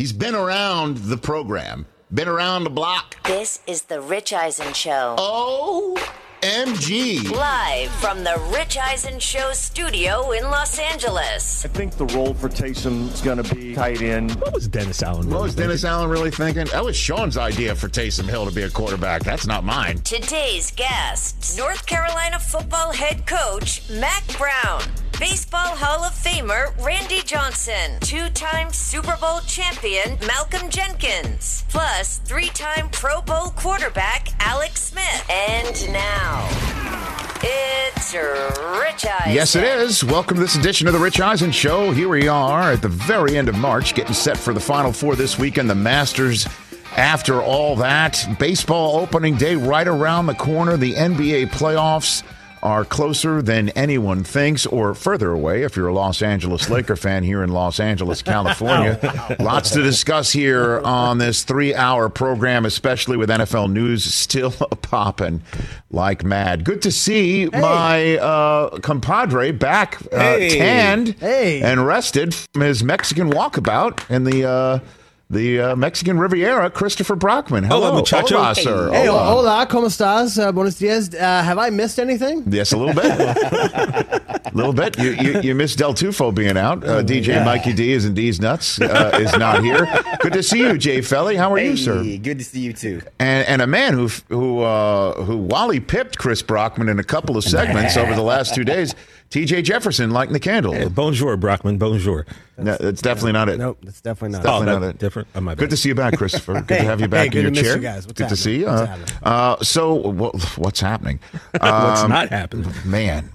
He's been around the program, been around the block. This is the Rich Eisen Show. OMG. Live from the Rich Eisen Show studio in Los Angeles. I think the role for Taysom is going to be tight end. What was Dennis Allen? What really was Dennis Allen really thinking? That was Sean's idea for Taysom Hill to be a quarterback. That's not mine. Today's guests North Carolina football head coach Mack Brown, Baseball Hall of Famer Randy Johnson, two time Super Bowl champion Malcolm Jenkins, plus three time Pro Bowl quarterback Alex Smith. And now, it's Rich Eisen. Yes, it is. Welcome to this edition of the Rich Eisen Show. Here we are at the very end of March, getting set for the Final Four this weekend. The Masters. After all that, baseball opening day right around the corner. The NBA playoffs are closer than anyone thinks, or further away if you're a Los Angeles Laker fan here in Los Angeles, California. Lots to discuss here on this three hour program, especially with NFL news still popping like mad. Good to see my uh, compadre back uh, Hey. tanned Hey. and rested from his Mexican walkabout in the. Uh, the uh, Mexican Riviera, Christopher Brockman. Hello, Hola, muchacho. Hola, sir. Hey, Hola. hola, ¿cómo estás? Uh, buenos dias. Uh, have I missed anything? Yes, a little bit. a little bit. You, you, you missed Del Tufo being out. Uh, DJ Mikey D is in D's nuts. Uh, is not here. Good to see you, Jay Felly. How are you, sir? Good to see you too. And and a man who who uh, who while he pipped Chris Brockman in a couple of segments over the last two days, T.J. Jefferson lighting the candle. Hey, bonjour, Brockman. Bonjour. No, that's definitely not it. Nope, that's definitely not. Definitely Oh, not it. different? Oh, my bad. Good to see you back, Christopher. Good to have you back good in your chair. you guys. What's good to see you. What's Uh, uh, so, what, what's happening? What's Um, not happening? man.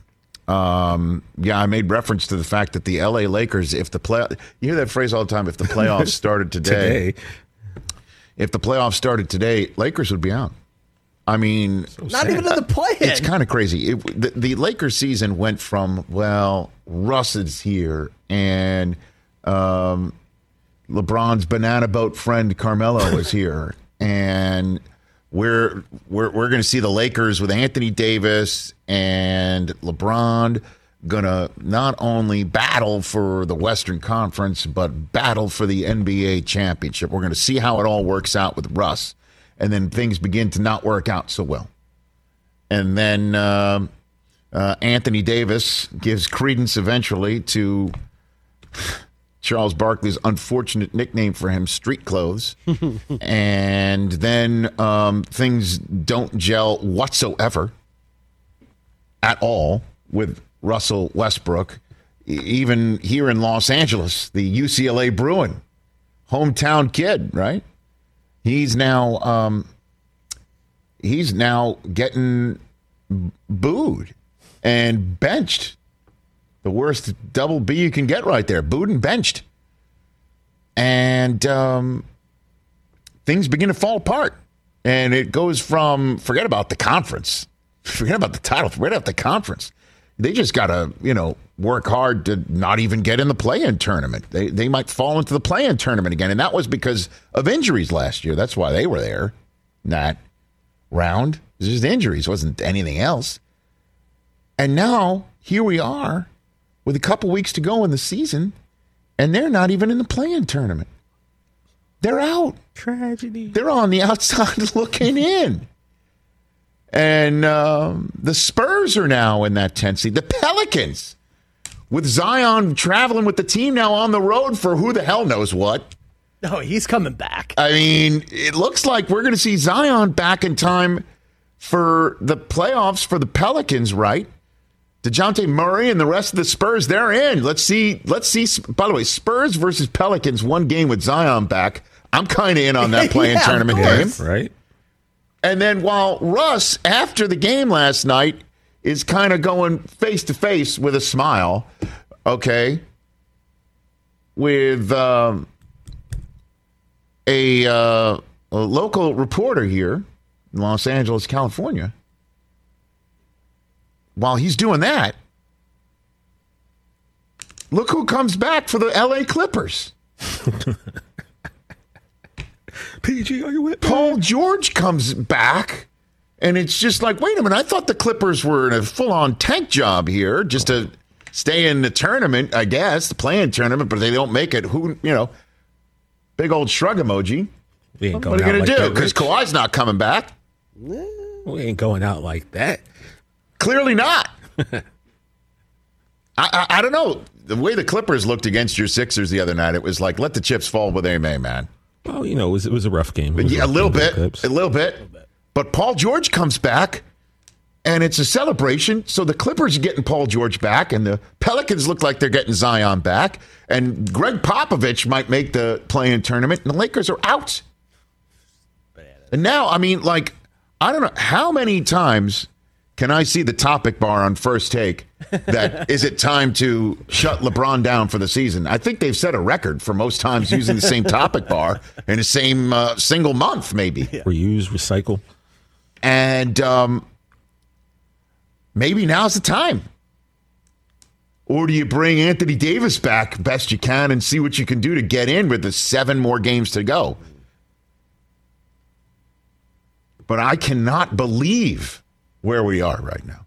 Um, yeah, I made reference to the fact that the LA Lakers, if the play, you hear that phrase all the time. If the playoffs started today, Today. if the playoffs started today, Lakers would be out. I mean, Not even in the play it's kind of crazy. It, the, the Lakers season went from well, Russ is here, and um, LeBron's banana boat friend Carmelo is here, and we're we're we're going to see the Lakers with Anthony Davis and LeBron gonna not only battle for the Western Conference but battle for the NBA championship. We're going to see how it all works out with Russ, and then things begin to not work out so well, and then. um uh, Anthony Davis gives credence eventually to Charles Barkley's unfortunate nickname for him, Street Clothes. and then um, things don't gel whatsoever at all with Russell Westbrook. Even here in Los Angeles, the UCLA Bruin, hometown kid, right? He's now um, he's now getting booed and benched. The worst double B you can get right there. Booed and benched. And um, things begin to fall apart. And it goes from forget about the conference, forget about the title, forget about the conference. They just got to, you know, work hard to not even get in the play in tournament. They, they might fall into the play in tournament again. And that was because of injuries last year. That's why they were there. Not round. It was just injuries, it wasn't anything else. And now here we are with a couple weeks to go in the season, and they're not even in the play-in tournament. They're out. Tragedy. They're on the outside looking in. And um, the Spurs are now in that 10 seed. The Pelicans, with Zion traveling with the team now on the road for who the hell knows what. No, he's coming back. I mean, it looks like we're going to see Zion back in time for the playoffs for the Pelicans, right? DeJounte Murray and the rest of the Spurs, they're in. Let's see. Let's see. By the way, Spurs versus Pelicans, one game with Zion back. I'm kind of in on that playing Yeah, tournament game. Right? And then while Russ, after the game last night, is kind of going face to face with a smile, okay, with um, a, uh, a local reporter here in Los Angeles, California. While he's doing that, look who comes back for the LA Clippers. PG, are you with me? Paul George comes back, and it's just like, wait a minute, I thought the Clippers were in a full on tank job here just to stay in the tournament, I guess, the playing tournament, but they don't make it. Who, you know, big old shrug emoji. We ain't What going are you out going to like do? Because Rich. Kawhi's not coming back. We ain't going out like that. Clearly not. I, I, I don't know. The way the Clippers looked against your Sixers the other night, it was like, let the chips fall where they may, man. Well, you know, it was, it was a rough game. Yeah, a little game for the bit, a little bit. But Paul George comes back, and it's a celebration. So the Clippers are getting Paul George back, and the Pelicans look like they're getting Zion back, and Gregg Popovich might make the play-in tournament, and the Lakers are out. And now, I mean, like, I don't know how many times can I see the topic bar on first take that is it time to shut LeBron down for the season? I think they've set a record for most times using the same topic bar in the same uh, single month, maybe. Reuse, recycle. And um, maybe now's the time. Or do you bring Anthony Davis back best you can and see what you can do to get in with the seven more games to go? But I cannot believe where we are right now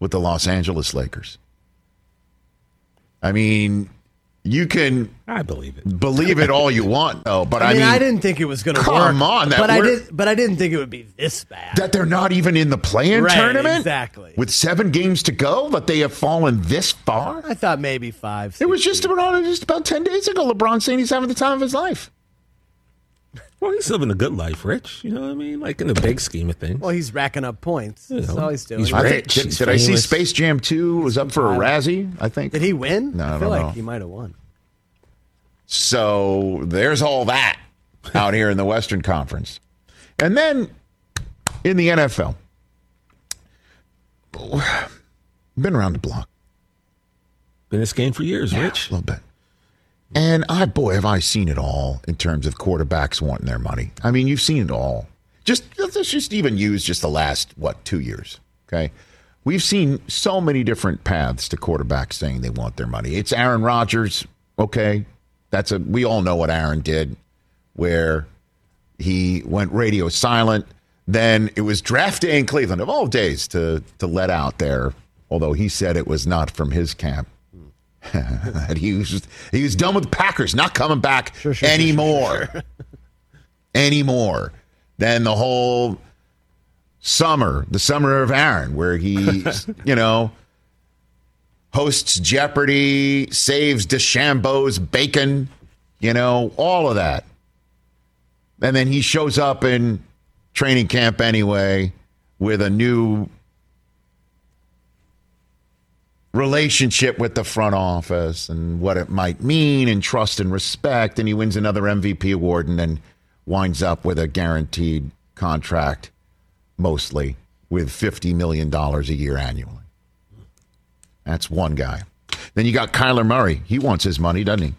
with the Los Angeles Lakers. I mean, you can I believe it. believe it all you want, though, but I I mean, mean, I didn't think it was going to work. come on, that but I work- did. But I didn't think it would be this bad. that they're not even in the play-in Right, tournament exactly. with seven games to go that they have fallen this far I thought maybe five. it was six. just about just about 10 days ago lebron saying he's having the time of his life Well, he's living a good life, Rich. You know what I mean? Like in the big scheme of things. Well, he's racking up points. That's know, all he's doing. he's I think, Rich, did, he's did i see famous. space jam 2 was up for a uh, razzie i think Did he win? No, I I feel don't like know. he might have won. so there's all that out here in the western conference and then in the nfl been around the block Been in this game for years, Rich. A little bit. And I, boy, have I seen it all in terms of quarterbacks wanting their money. I mean, you've seen it all. Just let's just even use just the last what two years. Okay, we've seen so many different paths to quarterbacks saying they want their money. It's Aaron Rodgers. Okay, that's a we all know what Aaron did, where he went radio silent. Then it was draft day in Cleveland of all days to to let out there. Although he said it was not from his camp he was he was done with Packers, not coming back anymore, anymore. Then the whole summer, the summer of Aaron, where he, you know, hosts Jeopardy, saves DeChambeau's bacon, you know, all of that. And then he shows up in training camp anyway with a new relationship with the front office and what it might mean and trust and respect. And he wins another MVP award and then winds up with a guaranteed contract, mostly with $50 million a year annually. That's one guy. Then you got Kyler Murray. He wants his money, doesn't he?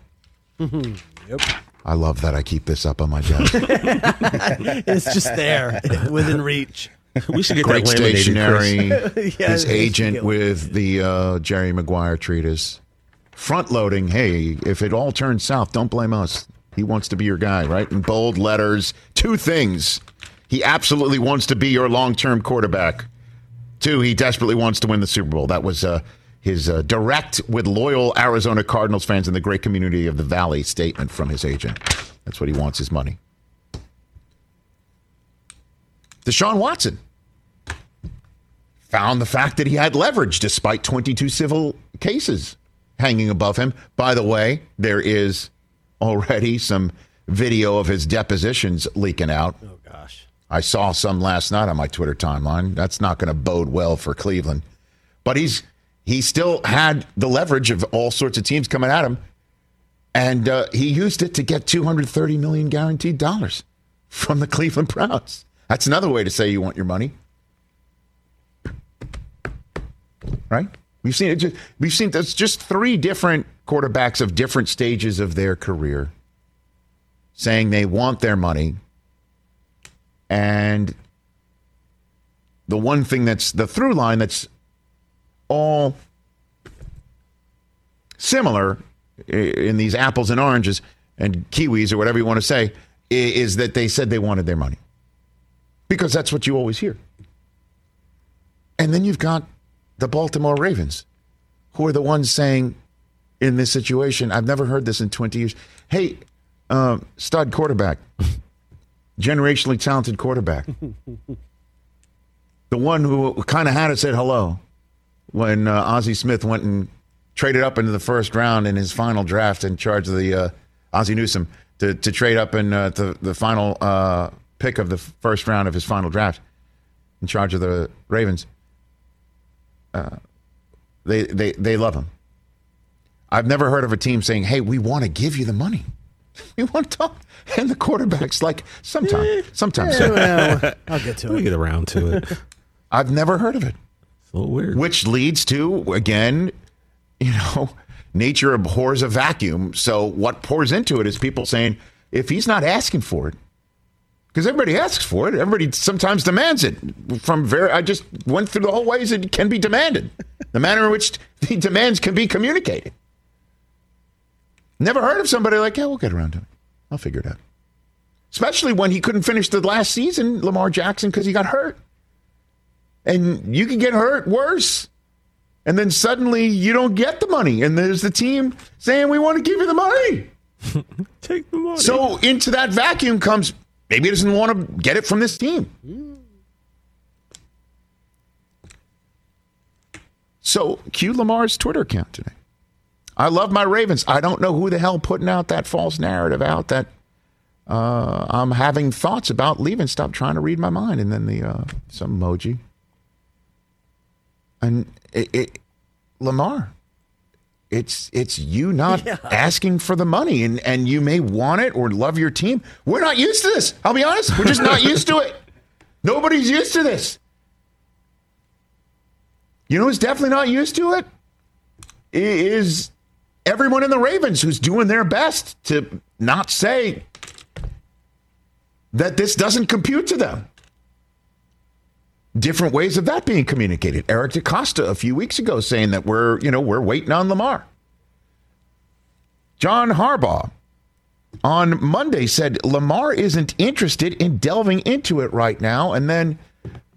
Mm-hmm. Yep. I love that I keep this up on my desk. It's just there, within reach. We should get Great that laminated, stationery. Yeah, his agent with the uh, Jerry Maguire treatise. Front loading. Hey, if it all turns south, don't blame us. He wants to be your guy, right? In bold letters. Two things. He absolutely wants to be your long term quarterback. Two, he desperately wants to win the Super Bowl. That was uh, his uh, direct with loyal Arizona Cardinals fans in the great community of the Valley statement from his agent. That's what he wants his money. Deshaun Watson found the fact that he had leverage despite 22 civil cases hanging above him. By the way, there is already some video of his depositions leaking out. Oh gosh. I saw some last night on my Twitter timeline. That's not going to bode well for Cleveland. But he's he still had the leverage of all sorts of teams coming at him, and uh, he used it to get 230 million guaranteed dollars from the Cleveland Browns. That's another way to say you want your money, right? We've seen it. Just, we've seen there's just three different quarterbacks of different stages of their career saying they want their money, and the one thing that's the through line that's all similar in these apples and oranges and kiwis or whatever you want to say is that they said they wanted their money because that's what you always hear. And then you've got the Baltimore Ravens, who are the ones saying in this situation, I've never heard this in 20 years. Hey, uh, stud quarterback, generationally talented quarterback, the one who kind of had us at hello when uh, Ozzie Smith went and traded up into the first round in his final draft in charge of the uh, Ozzie Newsome to, to trade up in uh, the, the final uh, pick of the first round of his final draft in charge of the Ravens. Uh, they, they, they love him. I've never heard of a team saying, hey, we want to give you the money. We want to talk. And the quarterback's like, sometimes, sometimes. Yeah, well, I'll get to it. We it. get around to it. I've never heard of it. It's a little weird. which leads to again you know nature abhors a vacuum so what pours into it is people saying if he's not asking for it because everybody asks for it. Everybody sometimes demands it. From very i just went through the whole ways it can be demanded. The manner in which the demands can be communicated. Never heard of somebody like yeah we'll get around to it. I'll figure it out. Especially when he couldn't finish the last season lamar jackson because he got hurt. And you can get hurt worse. And then suddenly you don't get the money, and there's the team saying we want to give you the money. Take the money. So into that vacuum comes maybe he doesn't want to get it from this team. So cue Lamar's Twitter account today. I love my Ravens. I don't know who the hell putting out that false narrative out that uh, I'm having thoughts about leaving. Stop trying to read my mind. And then the uh, some emoji. And it, it, Lamar, it's it's you not asking for the money, and and you may want it or love your team. We're not used to this. I'll be honest. We're just not used to it. Nobody's used to this. You know who's definitely not used to it? I- Is everyone in the Ravens who's doing their best to not say that this doesn't compute to them different ways of that being communicated. Eric DeCosta a few weeks ago saying that we're, you know, we're waiting on Lamar. John Harbaugh on Monday said Lamar isn't interested in delving into it right now. And then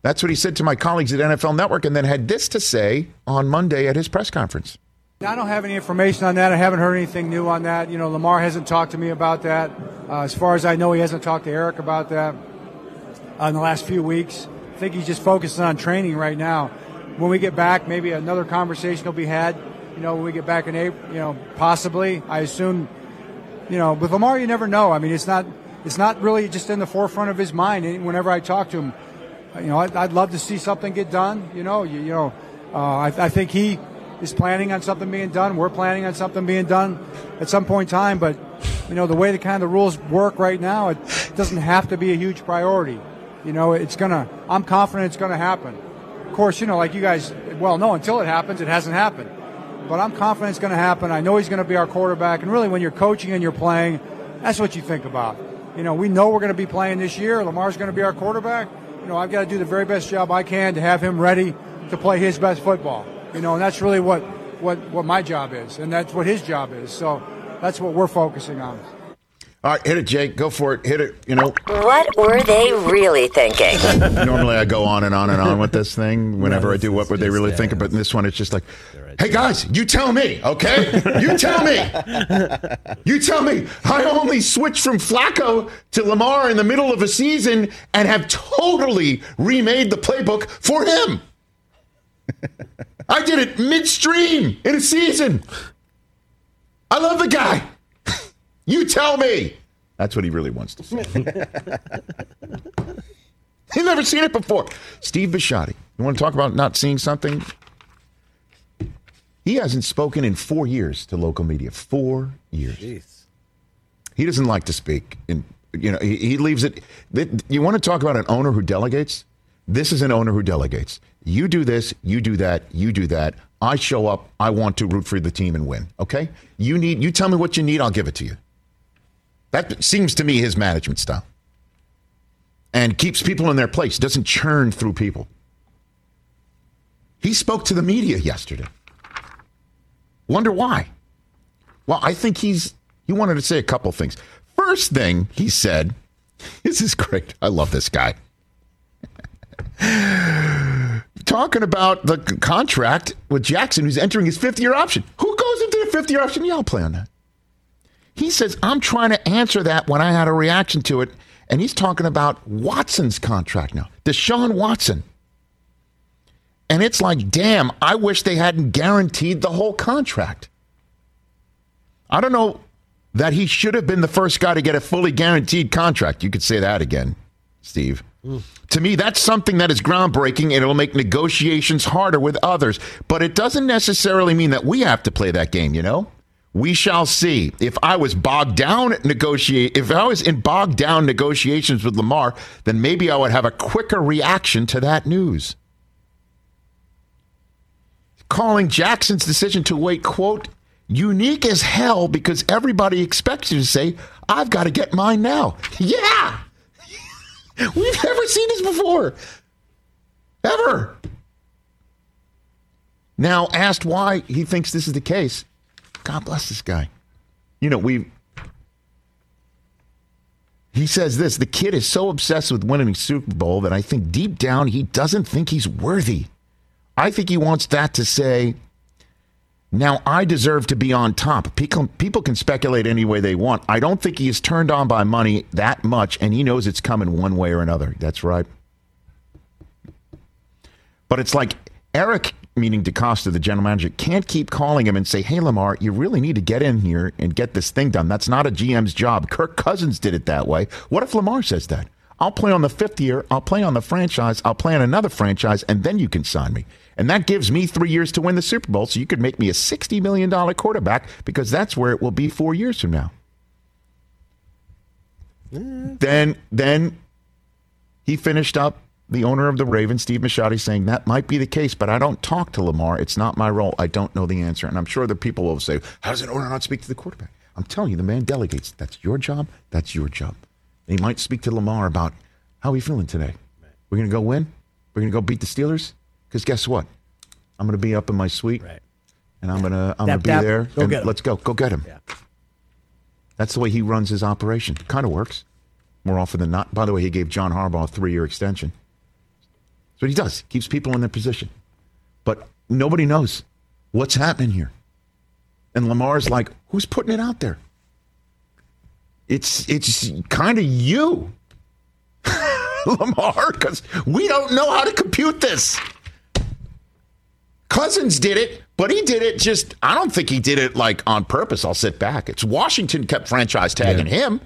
that's what he said to my colleagues at NFL Network and then had this to say on Monday at his press conference. I don't have any information on that. I haven't heard anything new on that. You know, Lamar hasn't talked to me about that. Uh, as far as I know, he hasn't talked to Eric about that in the last few weeks. I think he's just focusing on training right now. When we get back, maybe another conversation will be had. You know, when we get back in April, you know, possibly. I assume, you know, with Lamar, you never know. I mean, it's not, it's not really just in the forefront of his mind. Whenever I talk to him, you know, I'd, I'd love to see something get done. You know, you, you know, uh, I, I think he is planning on something being done. We're planning on something being done at some point in time. But you know, the way the kind of the rules work right now, it doesn't have to be a huge priority. You know, it's gonna. I'm confident it's gonna happen. Of course, you know, like you guys well know, until it happens, it hasn't happened. But I'm confident it's to happen. I know he's to be our quarterback. And really, when you're coaching and you're playing, that's what you think about. You know, we know we're to be playing this year. Lamar's to be our quarterback. You know, I've got to do the very best job I can to have him ready to play his best football. You know, and that's really what what what my job is, and that's what his job is. So that's what we're focusing on. All right, hit it, Jake. Go for it. Hit it. You know, What were they really thinking? normally I go on and on and on with this thing whenever I do what would they really think but in this one it's just like hey guys you tell me okay you tell me you tell me I only switched from Flacco to Lamar in the middle of a season and have totally remade the playbook for him I did it midstream in a season I love the guy you tell me that's what he really wants to say You've never seen it before. Steve Bisciotti. You want to talk about not seeing something? He hasn't spoken in four years to local media. Four years. He doesn't like to speak. And you know, he, he leaves it. You want to talk about an owner who delegates? This is an owner who delegates. You do this, you do that, you do that. I show up. I want to root for the team and win. Okay? You need. You tell me what you need. I'll give it to you. That seems to me his management style. And keeps people in their place. Doesn't churn through people. He spoke to the media yesterday. Wonder why? Well, I think he's he wanted to say a couple things. First thing he said, this is great. I love this guy. Talking about the contract with Jackson, who's entering his fifth year option. Who goes into the fifth year option? Yeah, I'll play on that. He says, I'm trying to answer that when I had a reaction to it. And he's talking about Watson's contract now, Deshaun Watson. And it's like, damn, I wish they hadn't guaranteed the whole contract. I don't know that he should have been the first guy to get a fully guaranteed contract. You could say that again, Steve. Mm. To me, that's something that is groundbreaking and it'll make negotiations harder with others. But it doesn't necessarily mean that we have to play that game, you know? We shall see. If I was bogged down negotiate if I was in bogged down negotiations with Lamar, then maybe I would have a quicker reaction to that news. Calling Jackson's decision to wait, quote, unique as hell because everybody expects you to say, I've got to get mine now. Yeah. We've never seen this before. Ever. Now, asked why he thinks this is the case, God bless this guy. You know, we. He says this the kid is so obsessed with winning Super Bowl that I think deep down he doesn't think he's worthy. I think he wants that to say, now I deserve to be on top. People, people can speculate any way they want. I don't think he is turned on by money that much, and he knows it's coming one way or another. That's right. But it's like Eric, meaning DeCosta, the general manager, can't keep calling him and say, "Hey, Lamar, you really need to get in here and get this thing done." That's not a GM's job. Kirk Cousins did it that way. What if Lamar says that? I'll play on the fifth year. I'll play on the franchise. I'll play on another franchise, and then you can sign me. And that gives me three years to win the Super Bowl. So you could make me a $60 million quarterback because that's where it will be four years from now. Then, then he finished up the owner of the Ravens, Steve Bisciotti, saying that might be the case, but I don't talk to Lamar. It's not my role. I don't know the answer. And I'm sure the people will say, How does an owner not speak to the quarterback? I'm telling you, the man delegates. That's your job. That's your job. And he might speak to Lamar about how are we feeling today? We're going to go win? We're going to go beat the Steelers? Because guess what? I'm going to be up in my suite, right. and I'm going to I'm going to be dap. there. Go and get him. let's go. Go get him. Yeah. That's the way he runs his operation. Kind of works more often than not. By the way, he gave John Harbaugh a three-year extension. That's what he does. Keeps people in their position. But nobody knows what's happening here. And Lamar's like, who's putting it out there? It's it's kind of you, Lamar, because we don't know how to compute this. Cousins did it, but he did it just, I don't think he did it like on purpose. I'll sit back. It's Washington kept franchise tagging yeah. him. And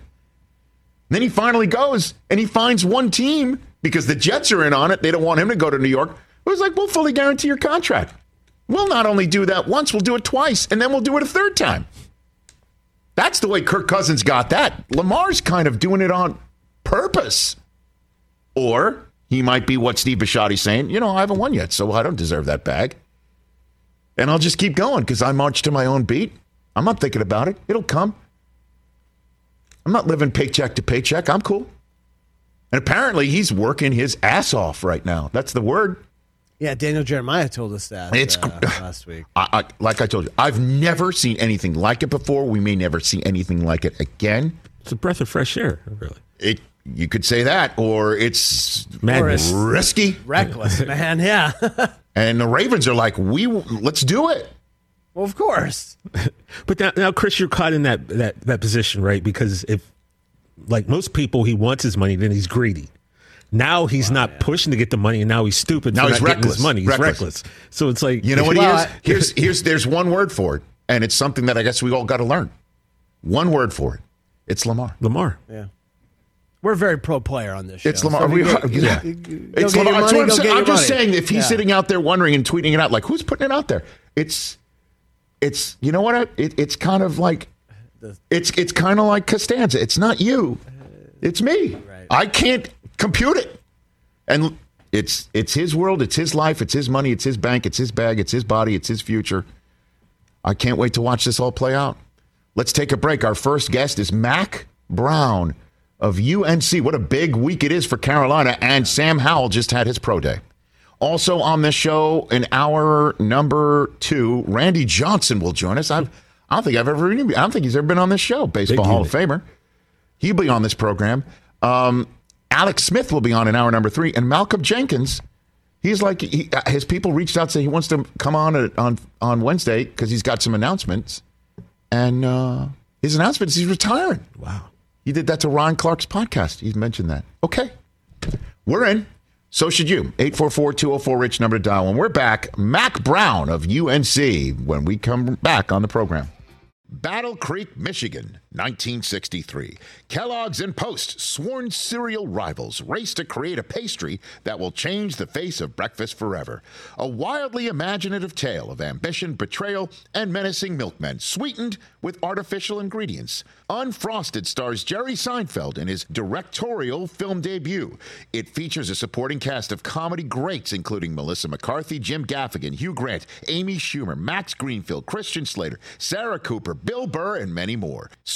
then he finally goes and he finds one team because the Jets are in on it. They don't want him to go to New York. It was like, we'll fully guarantee your contract. We'll not only do that once, we'll do it twice, and then we'll do it a third time. That's the way Kirk Cousins got that. Lamar's kind of doing it on purpose. Or he might be what Steve Bisciotti's saying, you know, I haven't won yet, so I don't deserve that bag and I'll just keep going because I march to my own beat. I'm not thinking about it. It'll come. I'm not living paycheck to paycheck. I'm cool. And apparently, he's working his ass off right now. That's the word. Yeah, Daniel Jeremiah told us that it's, uh, last week. I, I, like I told you, I've never seen anything like it before. We may never see anything like it again. It's a breath of fresh air, really. It you could say that, or it's madness, risky, reckless, man. Yeah. and the Ravens are like, we let's do it. Well, of course. but now, now, Chris, you're caught in that that that position, right? Because if, like most people, he wants his money, then he's greedy. Now he's wow, not yeah. pushing to get the money, and now he's stupid. Now he's reckless. His money. He's reckless. reckless. So it's like you know what well, he is. Here's here's there's one word for it, and it's something that I guess we all got to learn. One word for it. It's Lamar. Lamar. Yeah. We're very pro player on this show. It's Lamar. So we, you get- yeah. you- you- go It's Lamar. Money, I'm saying. I'm just money. saying if he's Yeah. sitting out there wondering and tweeting it out, like who's putting it out there? It's, it's you know what? It, it's kind of like, it's it's kind of like Costanza. It's not you, it's me. I can't compute it, and it's it's his world. It's his life. It's his money. It's his bank. It's his bag. It's his body. It's his future. I can't wait to watch this all play out. Let's take a break. Our first guest is Mack Brown of UNC. What a big week it is for Carolina. And Sam Howell just had his pro day. Also on this show, in hour number two, Randy Johnson will join us. I've, I don't think I've ever, I don't think he's ever been on this show. Baseball Hall of Famer. He'll be on this program. Um, Alex Smith will be on in hour number three, and Malcolm Jenkins. He's like he, his people reached out to say he wants to come on at- on on Wednesday because he's got some announcements, and uh, his announcement is he's retiring. Wow. He did that to Ryan Clark's podcast. He mentioned that. Okay, we're in. So should you. 844-204-RICH number to dial. When we're back, Mack Brown of UNC when we come back on the program. Battle Creek, Michigan, 1963. Kellogg's and Post, sworn cereal rivals, race to create a pastry that will change the face of breakfast forever. A wildly imaginative tale of ambition, betrayal, and menacing milkmen, sweetened with artificial ingredients. Unfrosted stars Jerry Seinfeld in his directorial film debut. It features a supporting cast of comedy greats, including Melissa McCarthy, Jim Gaffigan, Hugh Grant, Amy Schumer, Max Greenfield, Christian Slater, Sarah Cooper, Bill Burr, and many more.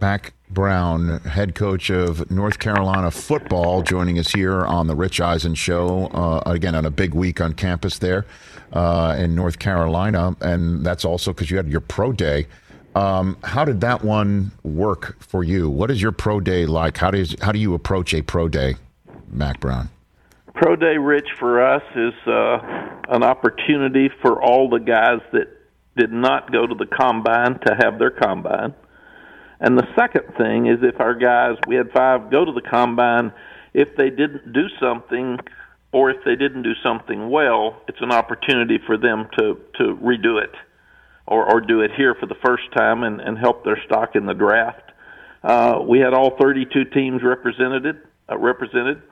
Mack Brown, head coach of North Carolina football, joining us here on the Rich Eisen Show. Uh, again, on a big week on campus there uh, in North Carolina, and that's also because you had your pro day. Um, how did that one work for you? What is your pro day like? How does how do you approach a pro day, Mack Brown? Pro Day Rich for us is uh, an opportunity for all the guys that did not go to the combine to have their combine. And the second thing is if our guys, we had five go to the combine, if they didn't do something or if they didn't do something well, it's an opportunity for them to, to redo it or, or do it here for the first time and, and help their stock in the draft. Uh, we had all 32 teams represented. Uh, represented.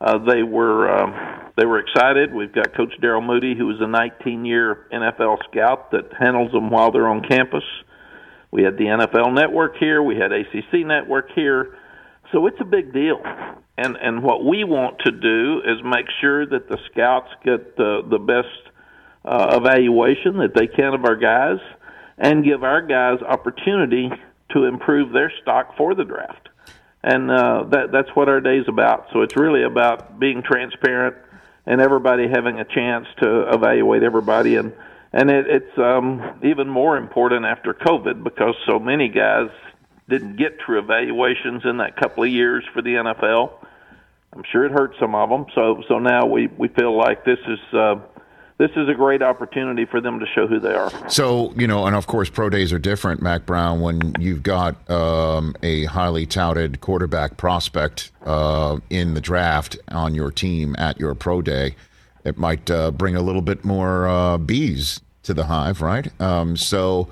Uh, they were um, they were excited. We've got Coach Daryl Moody, who is a 19-year NFL scout that handles them while they're on campus. We had the NFL Network here. We had ACC Network here. So it's a big deal. And and what we want to do is make sure that the scouts get the the best uh, evaluation that they can of our guys, and give our guys opportunity to improve their stock for the draft. And uh, that that's what our day's about. So it's really about being transparent and everybody having a chance to evaluate everybody and and it, it's um, even more important after COVID because so many guys didn't get true evaluations in that couple of years for the NFL. I'm sure it hurt some of them. So so now we we feel like this is uh, this is a great opportunity for them to show who they are. So, you know, and of course, pro days are different, Mack Brown, when you've got um, a highly touted quarterback prospect uh, in the draft on your team at your pro day. It might uh, bring a little bit more uh, bees to the hive, right? Um, so,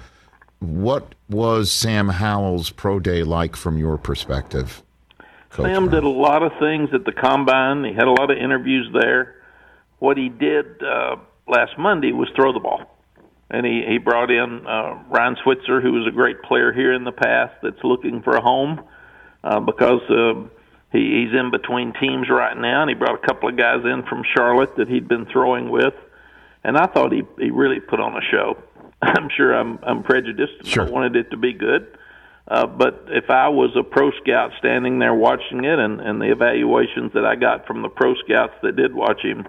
what was Sam Howell's pro day like from your perspective? Coach Sam Brown? did a lot of things at the combine. He had a lot of interviews there. what he did uh, last Monday was throw the ball. And he, he brought in uh, Ryan Switzer, who was a great player here in the past that's looking for a home uh, because uh, he, he's in between teams right now. And he brought a couple of guys in from Charlotte that he'd been throwing with. And I thought he, he really put on a show. I'm sure I'm, I'm prejudiced. Sure. I wanted it to be good. Uh, but if I was a pro scout standing there watching it, and, and the evaluations that I got from the pro scouts that did watch him,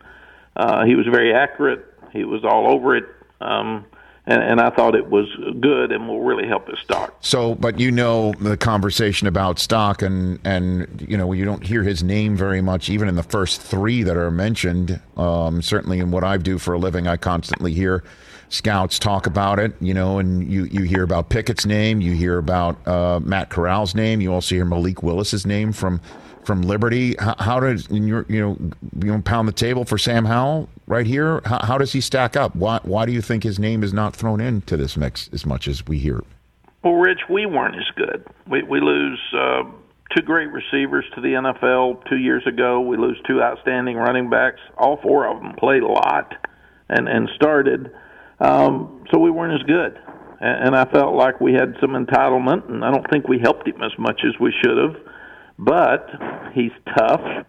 uh, he was very accurate. He was all over it, um, and, and I thought it was good and will really help his stock. So, but you know the conversation about stock, and and you know you don't hear his name very much, even in the first three that are mentioned. Um, certainly, in what I do for a living, I constantly hear scouts talk about it. You know, and you you hear about Pickett's name, you hear about uh, Matt Corral's name, you also hear Malik Willis's name from from Liberty. How, how does you know you know pound the table for Sam Howell right here? How, how does he stack up? Why why do you think his name is not thrown into this mix as much as we hear? Well, Rich, we weren't as good. We we lose uh, two great receivers to the NFL two years ago. We lose two outstanding running backs. All four of them played a lot and and started. Um, so we weren't as good, and, and I felt like we had some entitlement, and I don't think we helped him as much as we should have. But he's tough.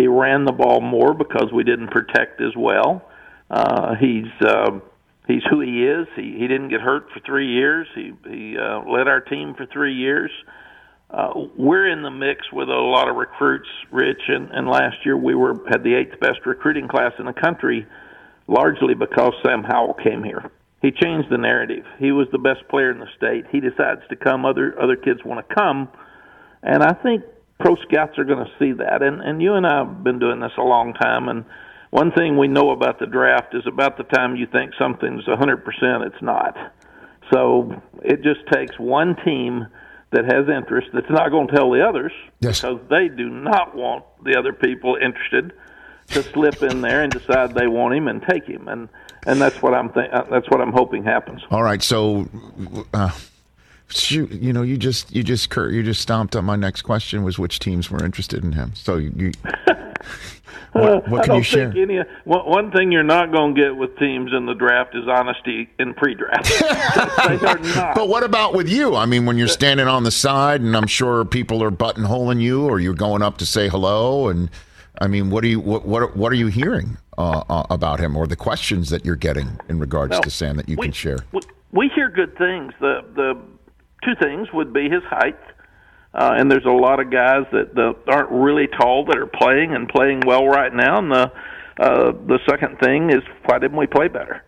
He ran the ball more because we didn't protect as well. Uh, he's uh, he's who he is. He he didn't get hurt for three years. He he uh, led our team for three years. Uh, we're in the mix with a lot of recruits, Rich, and, and last year we were had the eighth best recruiting class in the country, largely because Sam Howell came here. He changed the narrative. He was the best player in the state. He decides to come. Other other kids want to come, and I think pro scouts are going to see that. And and you and I have been doing this a long time, and one thing we know about the draft is about the time you think something's a 100%, it's not. So it just takes one team that has interest that's not going to tell the others Yes. because they do not want the other people interested to slip in there and decide they want him and take him and and that's what I'm th- that's what I'm hoping happens. All right, so uh, shoot, you know, you just you just cur- you just stomped on my next question was which teams were interested in him. So you, you what, what can you share? any one, thing you're not going to get with teams in the draft is honesty in pre-draft. are. But what about with you? I mean, when you're standing on the side, and I'm sure people are buttonholing you, or you're going up to say hello, and I mean, what do you what what, what are you hearing uh, uh, about him, or the questions that you're getting in regards Well, to Sam that you we, can share? We, we hear good things. The the two things would be his height, uh, and there's a lot of guys that the, aren't really tall that are playing and playing well right now. And the uh, the second thing is why didn't we play better?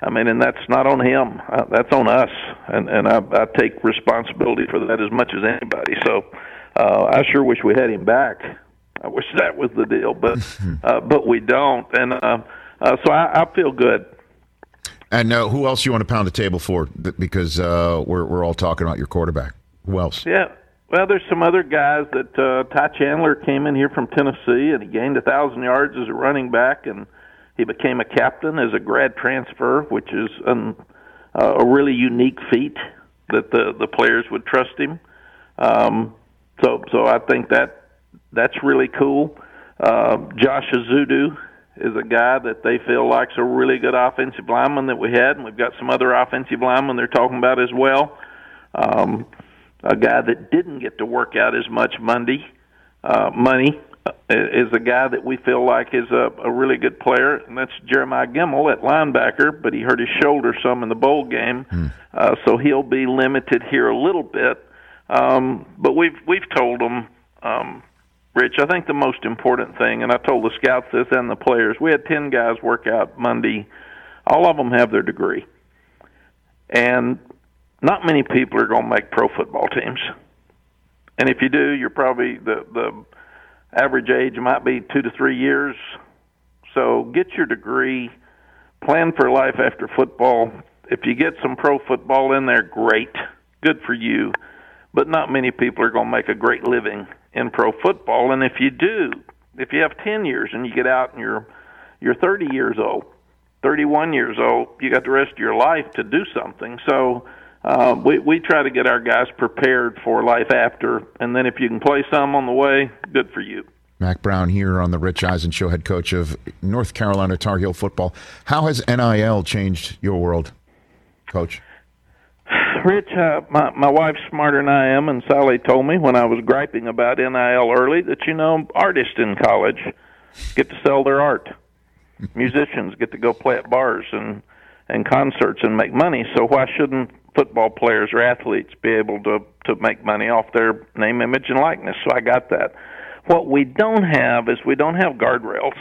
I mean, and that's not on him. Uh, that's on us, and and I, I take responsibility for that as much as anybody. So uh, I sure wish we had him back. I wish that was the deal, but uh, but we don't, and uh, uh, so I, I feel good. And uh, who else you want to pound the table for? Because uh, we're we're all talking about your quarterback. Who else? Yeah. Well, there's some other guys that uh, Ty Chandler came in here from Tennessee and he gained a thousand yards as a running back and he became a captain as a grad transfer, which is an, uh, a really unique feat that the the players would trust him. Um, so so I think that that's really cool. Uh, Josh Ezeudu is a guy that they feel like's a really good offensive lineman that we had, and we've got some other offensive linemen they're talking about as well. Um, a guy that didn't get to work out as much Monday, uh, money uh, is a guy that we feel like is a, a really good player, and that's Jeremiah Gemmel at linebacker. But he hurt his shoulder some in the bowl game, uh, so he'll be limited here a little bit. Um, but we've we've told them, um, Rich. I think the most important thing, and I told the scouts this and the players. We had ten guys work out Monday. All of them have their degree, and not many people are going to make pro football teams. And if you do, you're probably the the average age might be two to three years. So get your degree, plan for life after football. If you get some pro football in there, great, good for you. But not many people are going to make a great living in pro football. And if you do, if you have ten years and you get out and you're you're 30 years old, 31 years old, you got the rest of your life to do something. So uh, we we try to get our guys prepared for life after, and then if you can play some on the way, good for you. Mack Brown here on the Rich Eisen Show, head coach of North Carolina Tar Heel football. How has NIL changed your world, coach? Rich, uh, my my wife's smarter than I am, and Sally told me when I was griping about NIL early that you know artists in college get to sell their art, musicians get to go play at bars and and concerts and make money. So why shouldn't football players or athletes be able to to make money off their name, image, and likeness? So I got that. What we don't have is we don't have guardrails.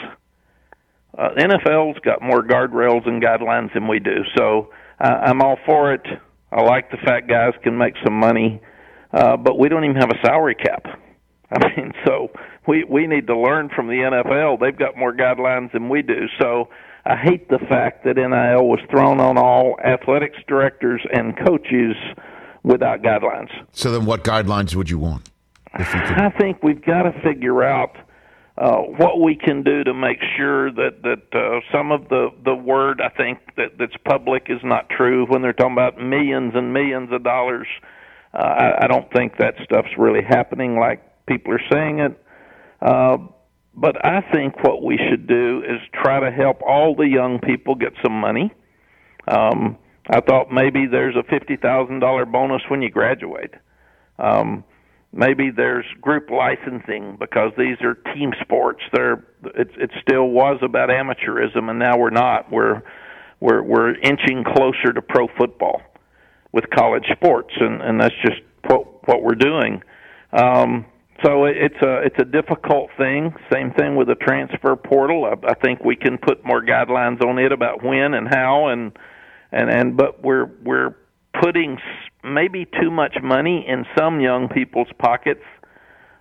Uh, NFL's got more guardrails and guidelines than we do, so uh, I'm all for it. I like the fact guys can make some money, uh, but we don't even have a salary cap. I mean, so we we need to learn from the NFL. They've got more guidelines than we do. So I hate the fact that NIL was thrown on all athletics directors and coaches without guidelines. So then, what guidelines would you want? I think we've got to figure out uh, what we can do to make sure that that uh, some of the the word I think that that's public is not true when they're talking about millions and millions of dollars. Uh, I, I don't think that stuff's really happening like people are saying it. Uh, but I think what we should do is try to help all the young people get some money. Um, I thought maybe there's a fifty thousand dollar bonus when you graduate. Um, maybe there's group licensing because these are team sports. They're it, it still was about amateurism, and now we're not. We're we're we're inching closer to pro football with college sports, and and that's just what what we're doing. Um, so it's a it's a difficult thing. Same thing with the transfer portal. I, I think we can put more guidelines on it about when and how and and and but we're we're putting maybe too much money in some young people's pockets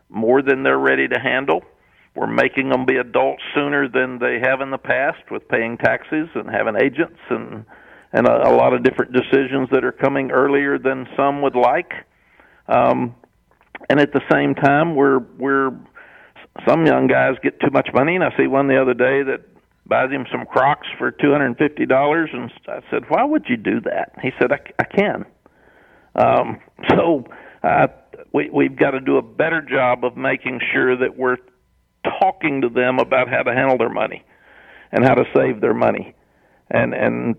more than they're ready to handle. We're making them be adults sooner than they have in the past with paying taxes and having agents and and a, a lot of different decisions that are coming earlier than some would like. Um, and at the same time, we're we're some young guys get too much money, and I see one the other day that buys him some Crocs for two hundred and fifty dollars, and I said, "Why would you do that?" He said, "I, I can." Um, so uh, we we've got to do a better job of making sure that we're talking to them about how to handle their money and how to save their money, and and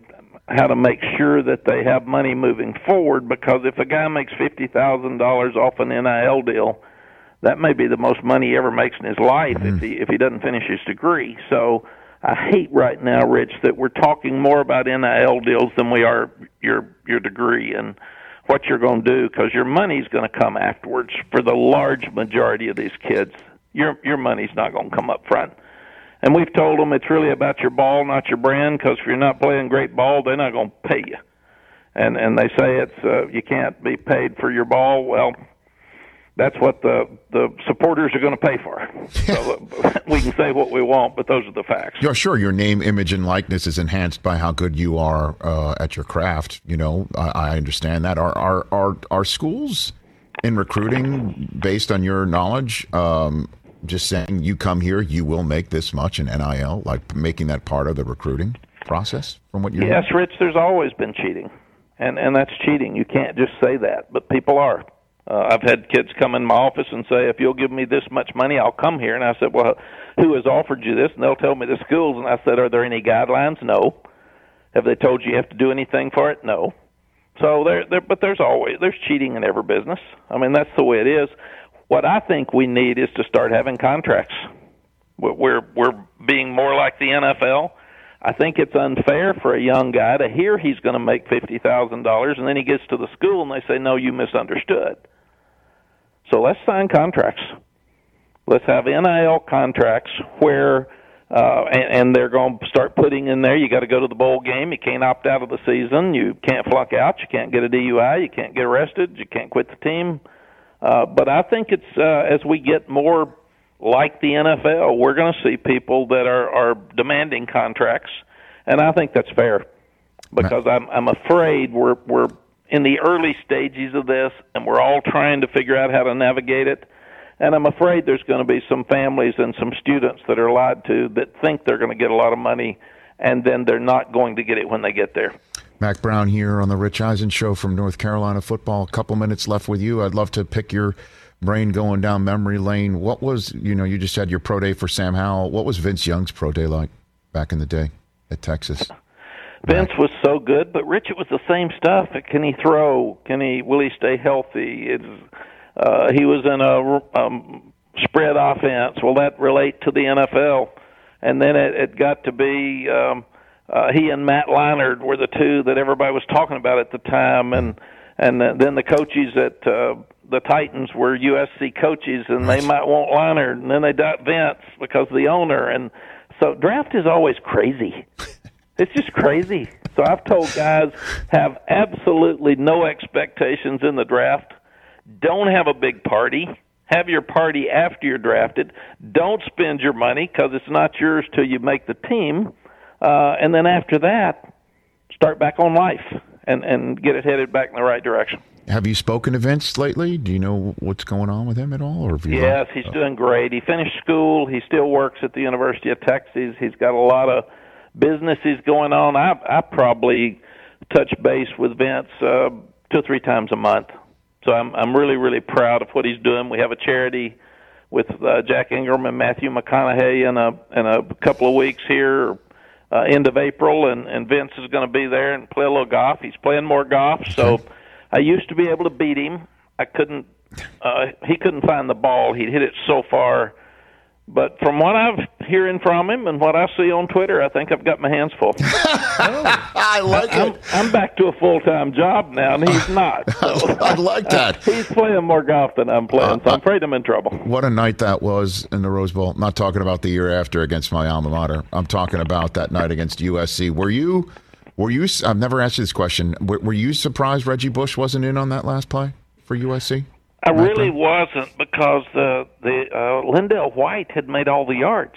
how to make sure that they have money moving forward because if a guy makes fifty thousand dollars off an NIL deal, that may be the most money he ever makes in his life mm-hmm. if he if he doesn't finish his degree. So I hate right now, Rich, that we're talking more about NIL deals than we are your your degree and what you're going to do because your money's going to come afterwards for the large majority of these kids. Your your money's not going to come up front. And we've told them it's really about your ball, not your brand, because if you're not playing great ball, they're not going to pay you. And and they say it's uh, you can't be paid for your ball. Well, that's what the the supporters are going to pay for. So we can say what we want, but those are the facts. Yeah, sure. Your name, image, and likeness is enhanced by how good you are uh, at your craft. You know, I, I understand that. Are are are are schools in recruiting based on your knowledge? Um, just saying you come here, you will make this much in NIL, like making that part of the recruiting process from what you Yes, Rich, there's always been cheating. And and that's cheating. You can't just say that, but people are. Uh, I've had kids come in my office and say, "If you'll give me this much money, I'll come here." And I said, "Well, who has offered you this?" And they'll tell me the schools. And I said, "Are there any guidelines?" No. Have they told you you have to do anything for it? No. So there, there, but there's always there's cheating in every business. I mean, that's the way it is. What I think we need is to start having contracts. We're we're being more like the NFL. I think it's unfair for a young guy to hear he's going to make fifty thousand dollars, and then he gets to the school and they say, "No, you misunderstood." So let's sign contracts. Let's have NIL contracts where, uh, and, and they're going to start putting in there. You got to go to the bowl game. You can't opt out of the season. You can't flunk out. You can't get a DUI. You can't get arrested. You can't quit the team. Uh, but I think it's uh, as we get more like the NFL, we're going to see people that are, are demanding contracts, and I think that's fair because I'm I'm afraid we're we're in the early stages of this, and we're all trying to figure out how to navigate it. And I'm afraid there's going to be some families and some students that are lied to that think they're going to get a lot of money, and then they're not going to get it when they get there. Mack Brown here on the Rich Eisen Show from North Carolina football. A couple minutes left with you. I'd love to pick your brain going down memory lane. What was you know you just had your pro day for Sam Howell. What was Vince Young's pro day like back in the day at Texas? Vince was so good, but Rich, it was the same stuff. Can he throw? Can he? Will he stay healthy? It's, uh, he was in a um, spread offense. Will that relate to the NFL? And then it, it got to be um, uh, he and Matt Leinart were the two that everybody was talking about at the time, and and then the coaches at uh, the Titans were USC coaches, and they might want Leinart, and then they got Vince because the owner, and so draft is always crazy. It's just crazy. So I've told guys have absolutely no expectations in the draft. Don't have a big party. Have your party after you're drafted. Don't spend your money because it's not yours till you make the team. Uh, and then after that, start back on life and and get it headed back in the right direction. Have you spoken to Vince lately? Do you know what's going on with him at all? Or have you yes, he's doing great. He finished school. He still works at the University of Texas. He's got a lot of businesses going on. I I probably touch base with Vince uh, two or three times a month. So I'm I'm really really proud of what he's doing. We have a charity with uh, Jack Ingram and Matthew McConaughey in a in a couple of weeks here, uh, end of April, and and Vince is going to be there and play a little golf. He's playing more golf, so I used to be able to beat him. I couldn't. Uh, he couldn't find the ball. He'd hit it so far but from what I'm hearing from him and what I see on Twitter, I think I've got my hands full. Oh. I like I'm, it. I'm back to a full time job now, and he's not. So I like that. he's playing more golf than I'm playing, uh, so I'm uh, afraid I'm in trouble. What a night that was in the Rose Bowl. I'm not talking about the year after against my alma mater. I'm talking about that night against USC. Were you? Were you? I've never asked you this question. Were, were you surprised Reggie Bush wasn't in on that last play for USC? I really wasn't because uh, the uh, LenDale White had made all the yards.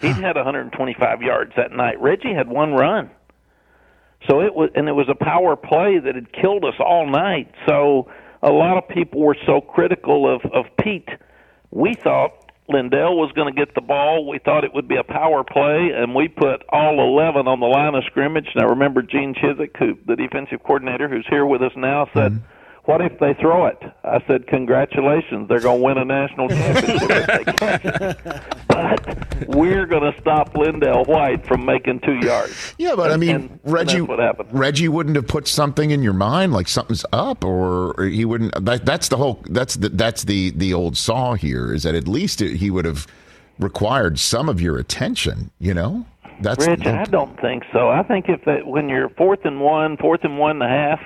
He'd had 125 yards that night. Reggie had one run. So it was, and it was a power play that had killed us all night. So a lot of people were so critical of of Pete. We thought LenDale was going to get the ball. We thought it would be a power play, and we put all 11 on the line of scrimmage. And I remember Gene Chizik, who the defensive coordinator, who's here with us now, said. Mm-hmm what if they throw it? I said, congratulations, they're going to win a national championship if they catch it. But we're going to stop LenDale White from making two yards. Yeah, but I mean, and, Reggie, and what. Reggie wouldn't have put something in your mind like something's up, or, or he wouldn't. That, that's the whole. That's the that's the the old saw here is that at least it, he would have required some of your attention. You know, that's. Rich, I don't think so. I think if that when you're fourth and one, fourth and one and a half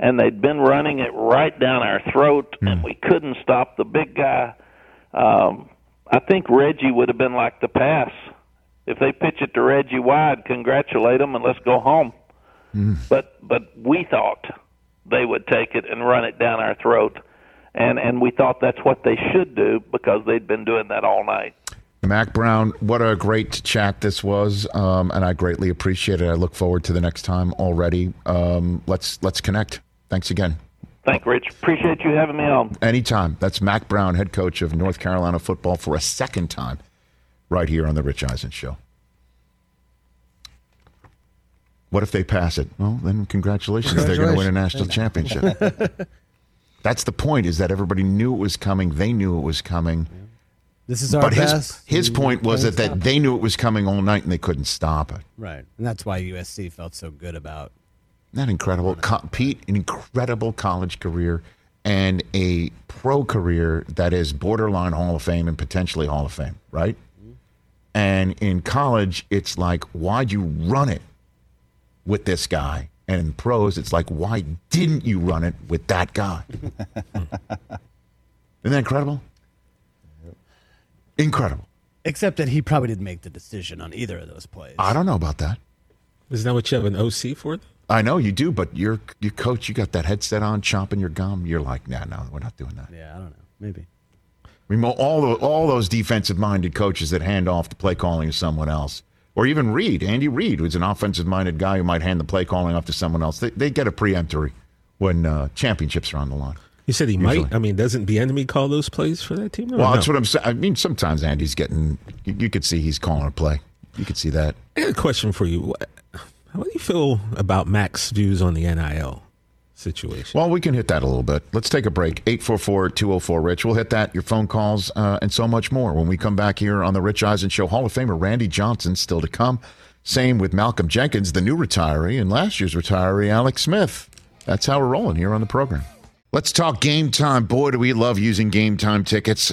and they'd been running it right down our throat, mm. and we couldn't stop the big guy. Um, I think Reggie would have been like the pass. If they pitch it to Reggie wide, congratulate them and let's go home. Mm. But but we thought they would take it and run it down our throat, and and we thought that's what they should do because they'd been doing that all night. Mack Brown, what a great chat this was, um, and I greatly appreciate it. I look forward to the next time already. Um, let's let's connect. Thanks again. Thank Rich. Appreciate you having me on. Anytime. That's Mack Brown, head coach of North Carolina football, for a second time right here on The Rich Eisen Show. What if they pass it? Well, then congratulations. congratulations. They're going to win a national championship. That's the point, is that everybody knew it was coming. They knew it was coming. This is our but best. His, his point was that, that they knew it was coming all night and they couldn't stop it. Right. And that's why USC felt so good about isn't that incredible? Co- Pete, an incredible college career and a pro career that is borderline Hall of Fame and potentially Hall of Fame, right? And in college, it's like, why'd you run it with this guy? And in pros, it's like, why didn't you run it with that guy? Isn't that incredible? Incredible. Except that he probably didn't make the decision on either of those plays. I don't know about that. Isn't that what you have an OC for? I know you do, but you're you coach. You got that headset on, chomping your gum. You're like, nah, no, we're not doing that. Yeah, I don't know. Maybe. I mean, all the, all those defensive-minded coaches that hand off the play calling to someone else, or even Reid, Andy Reid, who's an offensive-minded guy who might hand the play calling off to someone else. They, they get a preemptory when uh, championships are on the line. You said he Usually. might. I mean, doesn't Bieniemy call those plays for that team? Well, no? that's what I'm saying. I mean, sometimes Andy's getting. You, you could see he's calling a play. You could see that. I got a question for you. How do you feel about Mack's views on the NIL? situation. Well, we can hit that a little bit. Let's take a break. 844 204 Rich. We'll hit that, your phone calls, uh, and so much more when we come back here on The Rich Eisen Show. Hall of Famer Randy Johnson still to come. Same with Malcolm Jenkins, the new retiree, and last year's retiree, Alex Smith. That's how we're rolling here on the program. Let's talk game time. Boy, do we love using game time tickets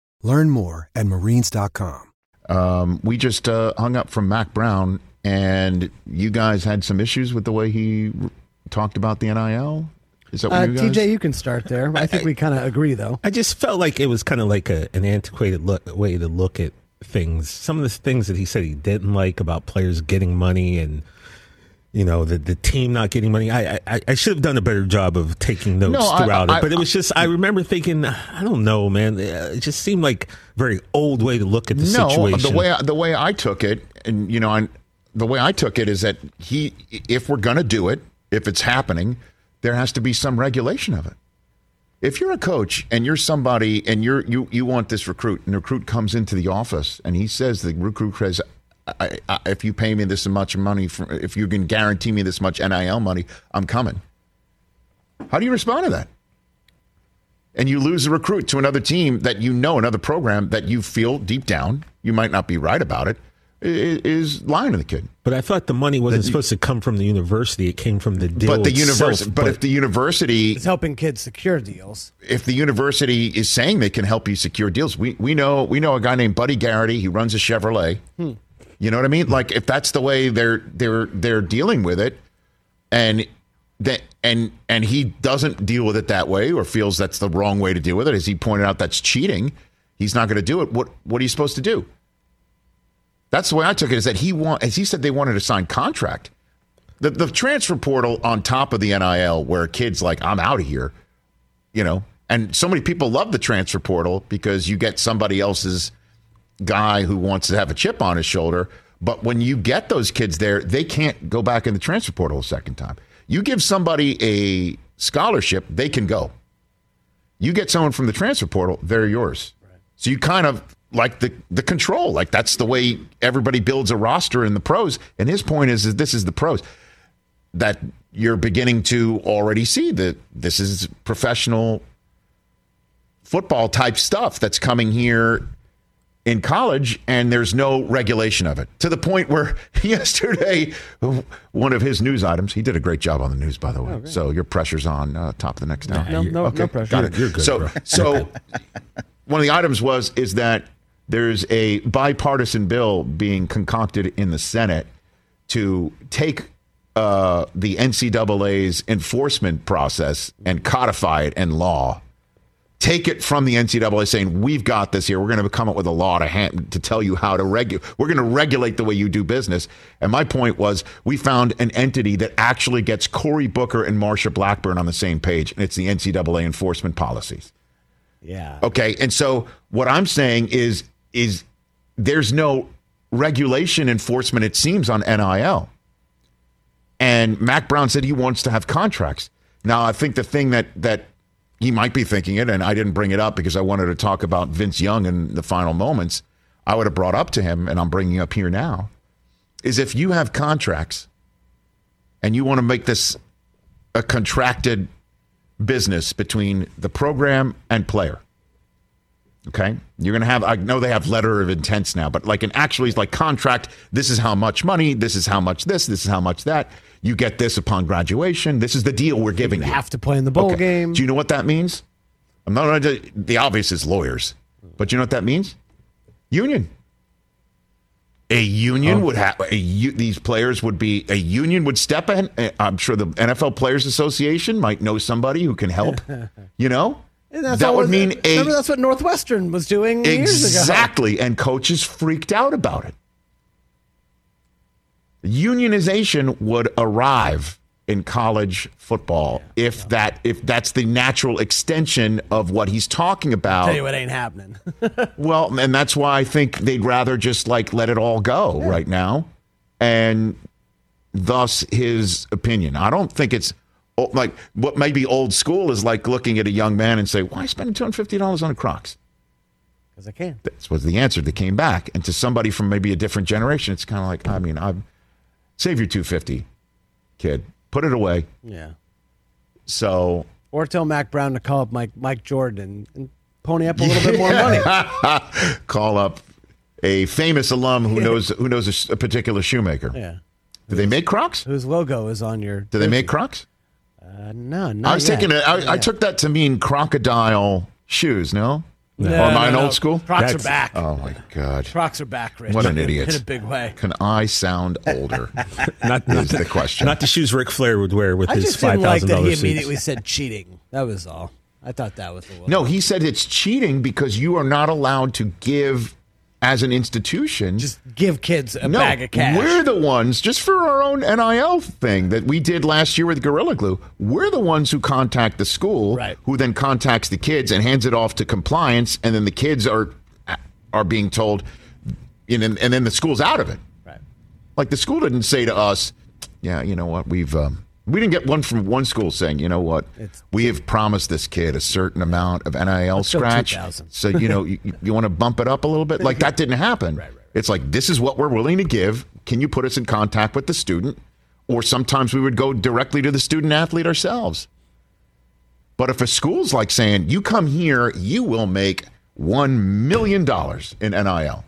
Learn more at marines.com. Um, we just uh, hung up from Mack Brown, and you guys had some issues with the way he r- talked about the NIL. Is that what Uh, you guys? TJ, you can start there. I think we kind of agree, though. I just felt like it was kind of like a, an antiquated look, way to look at things. Some of the things that he said he didn't like about players getting money and you know the the team not getting money. I I, I should have done a better job of taking notes No, I- throughout I- it, but it was just I remember thinking I don't know, man. It uh, just seemed like a very old way to look at the no, situation. the way the way I took it, and you know, I, the way I took it is that he, if we're going to do it, if it's happening, there has to be some regulation of it. If you're a coach and you're somebody and you're you you want this recruit, and the recruit comes into the office and he says the recruit says, I, I, "If you pay me this much money, for, if you can guarantee me this much NIL money, I'm coming." How do you respond to that? and you lose a recruit to another team that you know, another program that you feel deep down, you might not be right about it, is lying to the kid. But I thought the money wasn't supposed to come from the university; it came from the deal. But the itself. university, but if the university, It's helping kids secure deals. if the university is saying they can help you secure deals, we we know we know a guy named Buddy Garrity. He runs a Chevrolet. Hmm. You know what I mean? Mm-hmm. Like if that's the way they're they're they're dealing with it, and that and and he doesn't deal with it that way or feels that's the wrong way to deal with it, as he pointed out, that's cheating. He's not going to do it. What what are you supposed to do? That's the way I took it. Is that he want as he said they wanted to sign contract. The the transfer portal on top of the NIL, where kids like I'm out of here, you know, and so many people love the transfer portal because you get somebody else's guy who wants to have a chip on his shoulder. But when you get those kids there, they can't go back in the transfer portal a second time. You give somebody a scholarship, they can go. You get someone from the transfer portal, they're yours. So you kind of like the the control. Like that's the way everybody builds a roster in the pros. And his point is, that this is the pros that you're beginning to already see that this is professional football type stuff that's coming here in college and there's no regulation of it to the point where yesterday one of his news items he did a great job on the news by the way. So your pressure's on uh, top of the next hour. No, no, no pressure. got it. You're good, so bro. so one of the items was is that there's a bipartisan bill being concocted in the senate to take uh, the ncaa's enforcement process and codify it in law take it from the NCAA saying we've got this here. We're going to come up with a law to hand, to tell you how to regulate. We're going to regulate the way you do business. And my point was we found an entity that actually gets Cory Booker and Marsha Blackburn on the same page, and it's the NCAA enforcement policies. Yeah. Okay, and so what I'm saying is is there's no regulation enforcement. It seems on NIL. And Mack Brown said he wants to have contracts. Now, I think the thing that that he might be thinking it, and I didn't bring it up because I wanted to talk about Vince Young in the final moments. I would have brought up to him, and I'm bringing up here now, is if you have contracts and you want to make this a contracted business between the program and player. Okay, you're gonna have. I know they have letter of intents now, but like an actually like contract. This is how much money. This is how much this. This is how much that. You get this upon graduation. This is the deal we're giving you. Have to play in the bowl Okay. game. Do you know what that means? I'm not. The obvious is lawyers, but you know what that means? Union. A union would have a these players would be a union would step in. Uh, I'm sure the NFL Players Association might know somebody who can help. you know, that's that would mean a Remember, that's what Northwestern was doing years ago. Exactly. And coaches freaked out about it. Unionization would arrive in college football if that if that's the natural extension of what he's talking about. Tell you what ain't happening. Well, and that's why I think they'd rather just like let it all go right now. And thus his opinion. I don't think it's oh, like what may be old school is like looking at a young man and say, Why spending $250 on a Crocs? Because I can. That was the answer that came back. And to somebody from maybe a different generation, it's kind of like, I mean, I'm save your 250, kid. Put it away. Yeah. So Or tell Mack Brown to call up Mike Mike Jordan and, pony up a little bit more money. call up a famous alum who knows who knows a, a particular shoemaker. Yeah. Do they make Crocs? Whose logo is on your? Do they make Crocs? Uh, no, not I was yet. taking it. I, Not I took that to mean crocodile shoes. No, No, or am I an no, no. old school? Crocs are back. Oh my god! Crocs are back, Rich. What an idiot! In a big way. Can I sound older? Not, is not the question. Not the shoes Ric Flair would wear with I his just didn't like thousand that he dollars immediately said cheating. That was all. I thought that was a little. No, he said it's cheating because you are not allowed to give as an institution. Just give kids a no, bag of cash. we're the ones just for our own NIL thing that we did last year with Gorilla Glue. We're the ones who contact the school, Right. who then contacts the kids and hands it off to compliance, and then the kids are are being told, and then, and then the school's out of it. Right. Like the school didn't say to us, "Yeah, you know what? We've um, we didn't get one from one school saying, you know what? It's- we have promised this kid a certain amount of NIL scratch. 2,000. So you know, you, you want to bump it up a little bit. Like that didn't happen. It's like this is what we're willing to give. Can you put us in contact with the student? Or sometimes we would go directly to the student athlete ourselves. But if a school's like saying, you come here, you will make $1 million in NIL.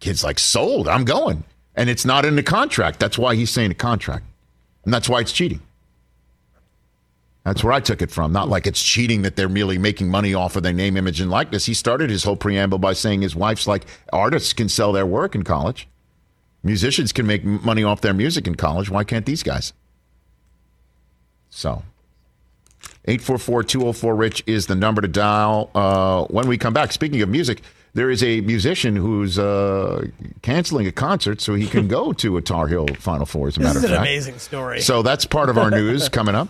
Kid's like, sold, I'm going. And it's not in the contract. That's why he's saying a contract. And that's why it's cheating. That's where I took it from. Not like it's cheating that they're merely making money off of their name, image, and likeness. He started his whole preamble by saying his wife's like, artists can sell their work in college. Musicians can make money off their music in college. Why can't these guys? So, 844 204 Rich is the number to dial. Uh, when we come back, speaking of music, there is a musician who's uh, canceling a concert so he can go to a Tar Heel Final Four, as a This matter is of an fact. amazing story. So that's part of our news coming up.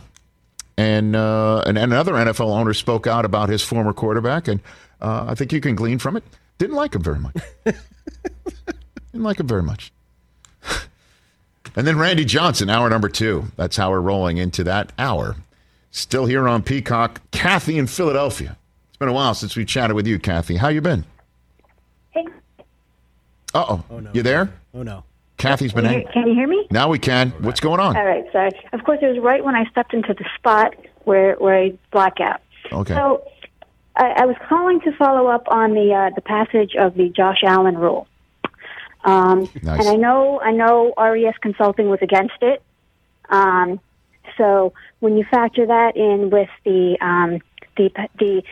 And, uh, and and another NFL owner spoke out about his former quarterback, and uh, I think you can glean from it. Didn't like him very much. Didn't like him very much. and then Randy Johnson, hour number two. That's how we're rolling into that hour. Still here on Peacock, Kathy in Philadelphia. It's been a while since we chatted with you, Kathy. How you been? Hey, Uh oh. You there? Oh no. Kathy's been. can you, can you hear me? Now we can. What's going on? All right, sorry. Of course, it was right when I stepped into the spot where where I black out. Okay. So I, I was calling to follow up on the uh, the passage of the Josh Allen rule. Um, Nice. And I know I know RES Consulting was against it. Um, so when you factor that in with the um, the the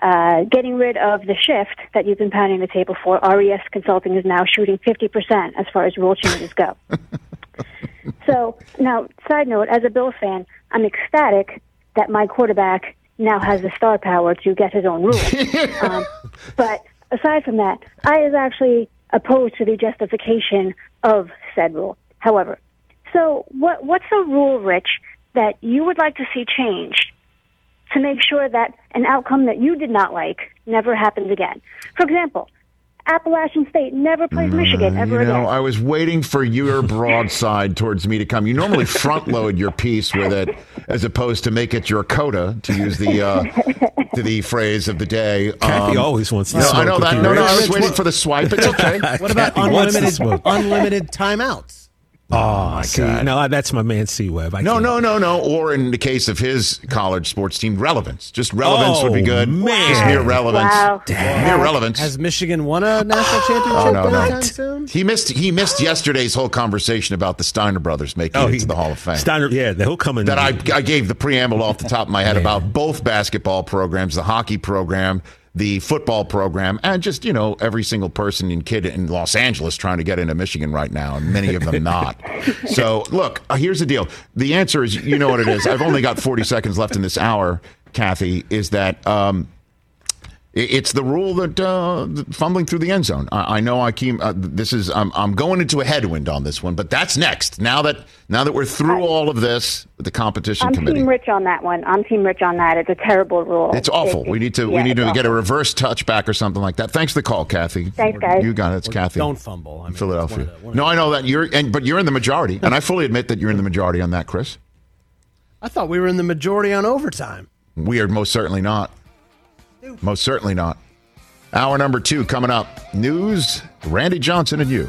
uh, getting rid of the shift that you've been pounding the table for, RES Consulting is now shooting 50% as far as rule changes go. so, now, side note, as a Bill fan, I'm ecstatic that my quarterback now has the star power to get his own rules. um, but aside from that, I is actually opposed to the justification of said rule. However, so what, what's a rule, Rich, that you would like to see changed to make sure that an outcome that you did not like never happens again. For example, Appalachian State never plays Michigan ever Mm, You know, again. I was waiting for your broadside towards me to come. You normally front load your piece with it, as opposed to make it your coda, to use the uh, to the phrase of the day. Kathy always wants to No, I know that. No, no, I was waiting for the swipe. It's okay. What about Kathy wants to unlimited smoke. unlimited timeouts? Oh, oh, my see, God. no, that's my man C Webb. I No, can't. no, no, no. Or in the case of his college sports team, relevance. Just relevance would be Oh, good. man. Just mere relevance. Wow. Mere relevance. Has Michigan won a national championship Oh no, no. soon? He missed. He missed yesterday's whole conversation about the Steiner brothers making Oh, it he, to the Hall of Fame. Steiner, yeah, he'll come in. that I, I gave the preamble off the top of my head about both basketball programs, the hockey program, the football program, and just, you know, every single person and kid in Los Angeles trying to get into Michigan right now, and many of them not. So, look, uh, here's the deal. The answer is, you know what it is. I've only got 40 seconds left in this hour, Kathy, is that. Um, it's the rule that uh, fumbling through the end zone. I, I know I keep. Uh, this is. I'm, I'm going into a headwind on this one, but that's next. Now that now that we're through all of this with the competition I'm committee, Team Rich on that one. I'm Team Rich on that. It's a terrible rule. it's awful. It- we need to yeah, we need to it's get a reverse touchback or something like that. Thanks for the call, Kathy. Thanks, guys. You got it. It's Kathy. Don't fumble. I mean, Philadelphia. one of the- one of no, I know that you're, and but you're in the majority, and I fully admit that you're in the majority on that, Chris. I thought we were in the majority on overtime. We are most certainly not. Most certainly not. Hour number two coming up. News, Randy Johnson and you.